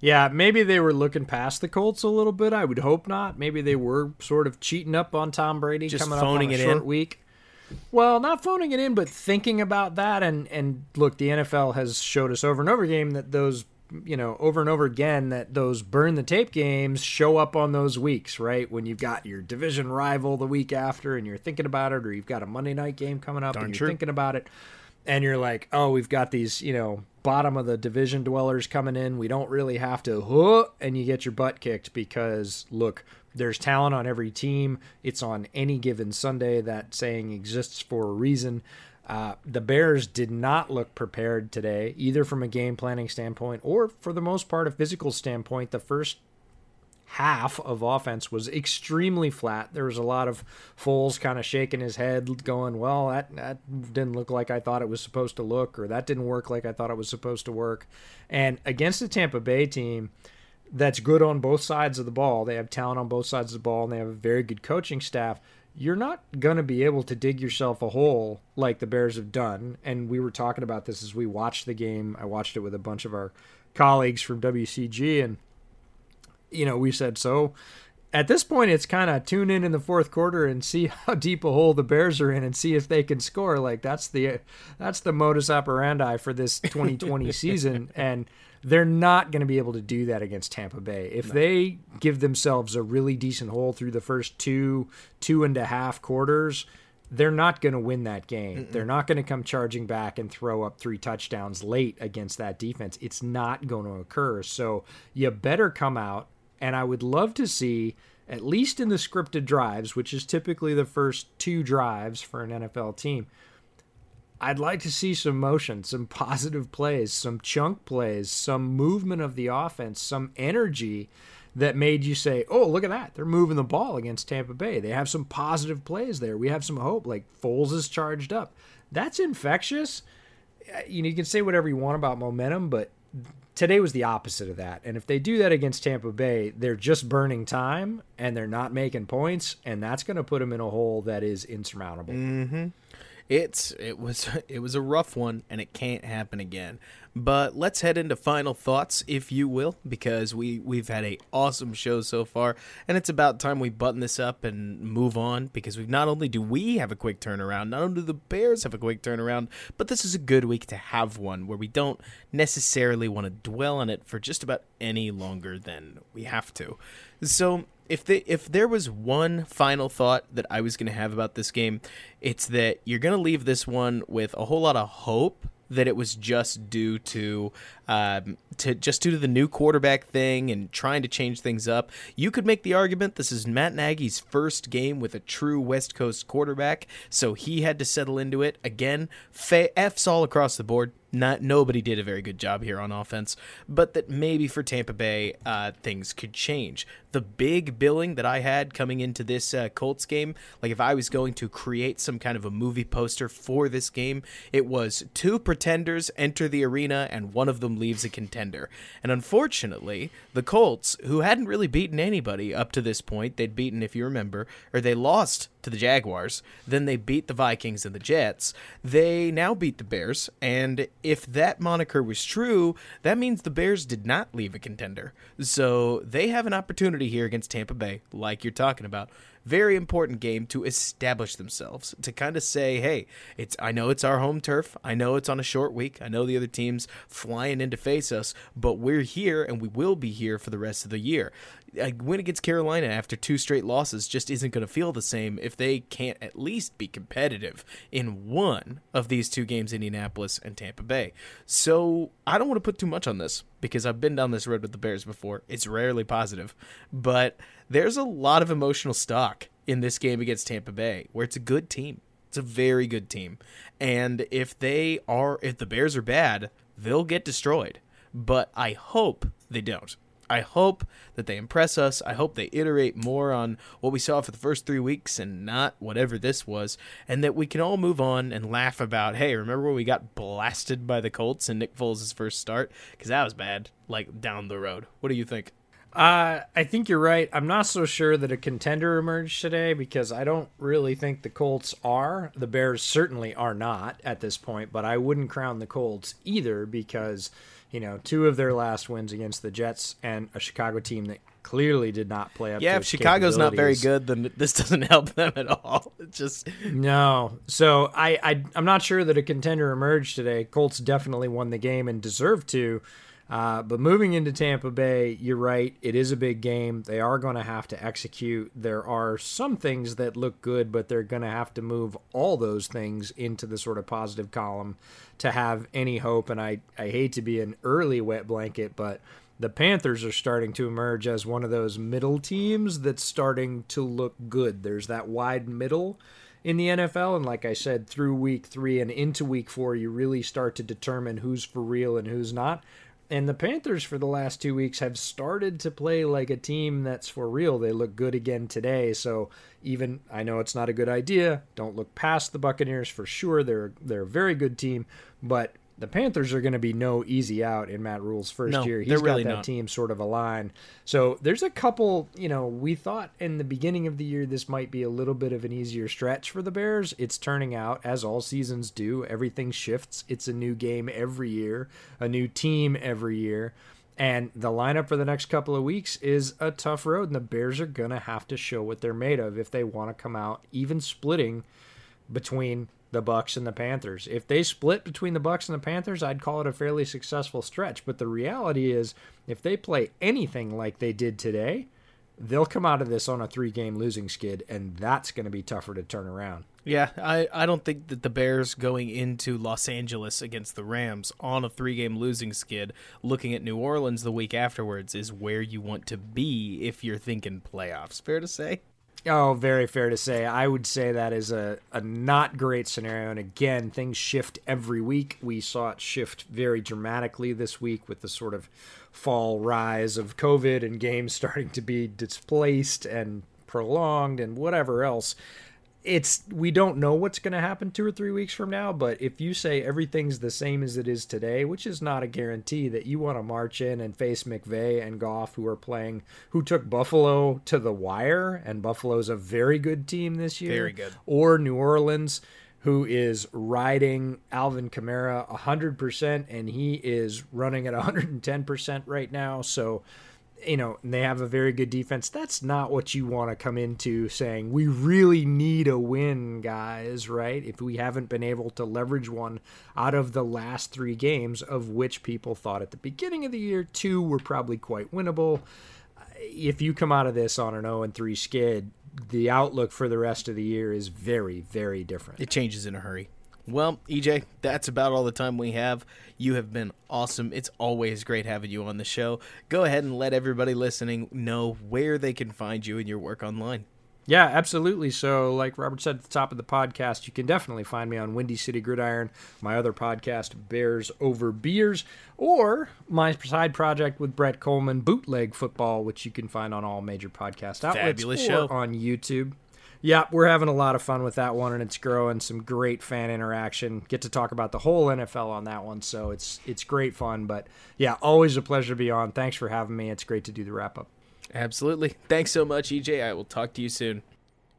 Yeah, maybe they were looking past the Colts a little bit. I would hope not. Maybe they were sort of cheating up on Tom Brady
Just
coming
phoning
up on a
it
short
in?
week. Well, not phoning it in, but thinking about that. And and look, the NFL has showed us over and over again that those you know over and over again that those burn the tape games show up on those weeks, right? When you've got your division rival the week after, and you're thinking about it, or you've got a Monday night game coming up,
Darn
and you're
true.
thinking about it and you're like, oh, we've got these, you know, bottom of the division dwellers coming in. We don't really have to, huh, and you get your butt kicked because look, there's talent on every team. It's on any given Sunday. That saying exists for a reason. Uh, the Bears did not look prepared today, either from a game planning standpoint or, for the most part, a physical standpoint. The first half of offense was extremely flat. There was a lot of Foles kind of shaking his head, going, "Well, that that didn't look like I thought it was supposed to look, or that didn't work like I thought it was supposed to work." And against the Tampa Bay team, that's good on both sides of the ball. They have talent on both sides of the ball, and they have a very good coaching staff. You're not going to be able to dig yourself a hole like the Bears have done. And we were talking about this as we watched the game. I watched it with a bunch of our colleagues from WCG, and you know, we said so. At this point, it's kind of tune in in the fourth quarter and see [LAUGHS] how deep a hole the Bears are in, and see if they can score. Like that's the that's the modus operandi for this [LAUGHS] 2020 season, and they're not going to be able to do that against Tampa Bay. If they give themselves a really decent hole through the first two two and a half quarters, they're not going to win that game. They're not going to come charging back and throw up three touchdowns late against that defense. It's not going to occur. So you better come out, and I would love to see, at least in the scripted drives, which is typically the first two drives for an NFL team, I'd like to see some motion, some [LAUGHS] positive plays, some chunk plays, some movement of the offense, some energy that made you say, "Oh, look at that! They're moving the ball against Tampa Bay. They have some positive plays there. We have some hope. Like Foles is charged up. That's infectious." You know, you can say whatever you want about momentum, but today was the opposite of that. And if they do that against Tampa Bay, they're just burning time and they're not making points, and that's going to put them in a hole that is insurmountable.
Mm-hmm. It's it was [LAUGHS] it was a rough one, and it can't happen again. But let's head into final thoughts, if you will, because we we've had a awesome show so far, and it's about time we button this up and move on. Because we not only do we have a quick turnaround, not only do the Bears have a quick turnaround, but this is a good week to have one where we don't necessarily want to dwell on it for just about any longer than we have to. So if the if there was one final thought that I was going to have about this game, it's that you're going to leave this one with a whole lot of hope that it was just due to um, to just due to the new quarterback thing and trying to change things up. You could make the argument this is Matt Nagy's first game with a true West Coast quarterback, so he had to settle into it again. F's all across the board not nobody did a very good job here on offense, but that maybe for Tampa Bay uh, things could change. The big billing that I had coming into this uh, Colts game, like if I was going to create some kind of a movie poster for this game, it was two pretenders enter the arena and one of them leaves a contender. And unfortunately, the Colts, who hadn't really beaten anybody up to this point, they'd beaten, if you remember, or they lost to the Jaguars. Then they beat the Vikings and the Jets. They now beat the Bears. And if that moniker was true, that means the Bears did not leave a contender. So they have an opportunity here against Tampa Bay, like you're talking about. Very important game to establish themselves, to kind of say, hey, it's I know it's our home turf. I know it's on a short week. I know the other team's flying in to face us, but we're here and we will be here for the rest of the year a win against Carolina after two straight losses just isn't going to feel the same if they can't at least be competitive in one of these two games, Indianapolis and Tampa Bay. So I don't want to put too much on this because I've been down this road with the Bears before. It's rarely positive, but there's a lot of emotional stock in this game against Tampa Bay where it's a good team. It's a very good team. And if they are, if the Bears are bad, they'll get destroyed. But I hope they don't. I hope that they impress us. I hope they iterate more on what we saw for the first three weeks and not whatever this was, and that we can all move on and laugh about, hey, remember when we got blasted by the Colts in Nick Foles' first start? Because that was bad, like down the road. What do you think?
Uh, I think you're right. I'm not so sure that a contender emerged today because I don't really think the Colts are. The Bears certainly are not at this point, but I wouldn't crown the Colts either because you know, two of their last wins against the Jets and a Chicago team that clearly did not play up.
Yeah, if Chicago's not very good, then this [LAUGHS] doesn't help them at all. [LAUGHS] It just
no. So I, I I'm not sure that a contender emerged today. Colts definitely won the game and deserved to. Uh, but moving into Tampa Bay, you're right. It is a big game. They are going to have to execute. There are some things that look good, but they're going to have to move all those things into the sort of positive column to have any hope. And I, I hate to be an early wet blanket, but the Panthers are starting to emerge as one of those middle teams that's starting to look good. There's that wide middle in the NFL. And like I said, through week three and into week four, you really start to determine who's for real and who's not. And the Panthers for the last two weeks have started to play like a team that's for real. They look good again today. So even I know it's not a good idea. Don't look past the Buccaneers for sure. They're they're a very good team, but the Panthers are going to be no easy out in Matt Rhule's first
no,
year. He's got
really
that
not.
team sort of aligned. So there's a couple, you know, we thought in the beginning of the year this might be a little bit of an easier stretch for the Bears. It's turning out, as all seasons do, everything shifts. It's a new game every year, a new team every year. And the lineup for the next couple of weeks is a tough road, and the Bears are going to have to show what they're made of if they want to come out even splitting between the Bucks and the Panthers. If they split between the Bucks and the Panthers, I'd call it a fairly successful stretch, but the reality is if they play anything like they did today, they'll come out of this on a 3-game losing skid and that's going to be tougher to turn around.
Yeah, I, I don't think that the Bears going into Los Angeles against the Rams on a three game losing skid, looking at New Orleans the week afterwards, is where you want to be if you're thinking playoffs. Fair to say?
Oh, very fair to say. I would say that is a, a not great scenario. And again, things shift every week. We saw it shift very dramatically this week with the sort of fall rise of COVID and games [LAUGHS] starting to be displaced and prolonged and whatever else it's we don't know what's going to happen two or three weeks from now but if you say everything's the same as it is today which is not a guarantee that you want to march in and face McVay and goff who are playing who took buffalo to the wire and buffalo's a very good team this year
Very good.
or new orleans who is riding alvin kamara 100% and he is running at 110% right now so you know, and they have a very good defense. That's not what you want to come into saying, we really need a win, guys, right? If we haven't been able to leverage one out of the last three games, of which people thought at the beginning of the year, two were probably quite winnable. If you come out of this on an 0 and 3 skid, the outlook for the rest of the year is very, very different.
It changes in a hurry. Well, EJ, that's about all the time we have. You have been awesome. It's always great having you on the show. Go ahead and let everybody listening know where they can find you and your work online.
Yeah, absolutely. So, like Robert said at the top of the podcast, you can definitely find me on Windy City Gridiron, my other podcast, Bears Over Beers, or my side project with Brett Coleman, Bootleg Football, which you can find on all major podcast outlets
Fabulous
or
show.
on YouTube. Yeah, we're having a lot of fun with that one, and it's growing. Some great fan interaction. Get to talk about the whole NFL on that one, so it's it's great fun. But yeah, always a pleasure to be on. Thanks for having me. It's great to do the wrap up.
Absolutely. Thanks so much, EJ. I will talk to you soon.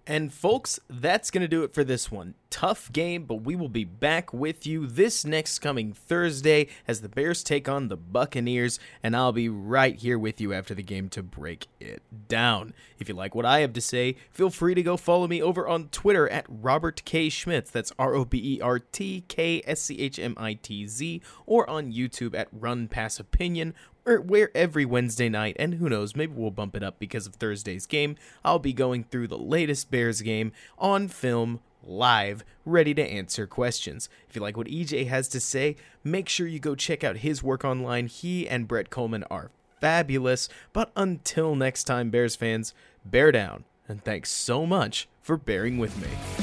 And folks, that's going to do it for this one. Tough game, but we will be back with you this next coming Thursday as the Bears take on the Buccaneers, and I'll be right here with you after the game to break it down. If you like what I have to say, feel free to go follow me over on Twitter at Robert K. Schmitz. That's R O B E R T K S C H M I T Z, or on YouTube at Run Pass Opinion, where every Wednesday night, and who knows, maybe we'll bump it up because of Thursday's game. I'll be going through the latest Bears game on film, live, ready to answer questions. If you like what EJ has to say, make sure you go check out his work online. He and Brett Coleman are fabulous. But until next time, Bears fans, bear down, and thanks so much for bearing with me.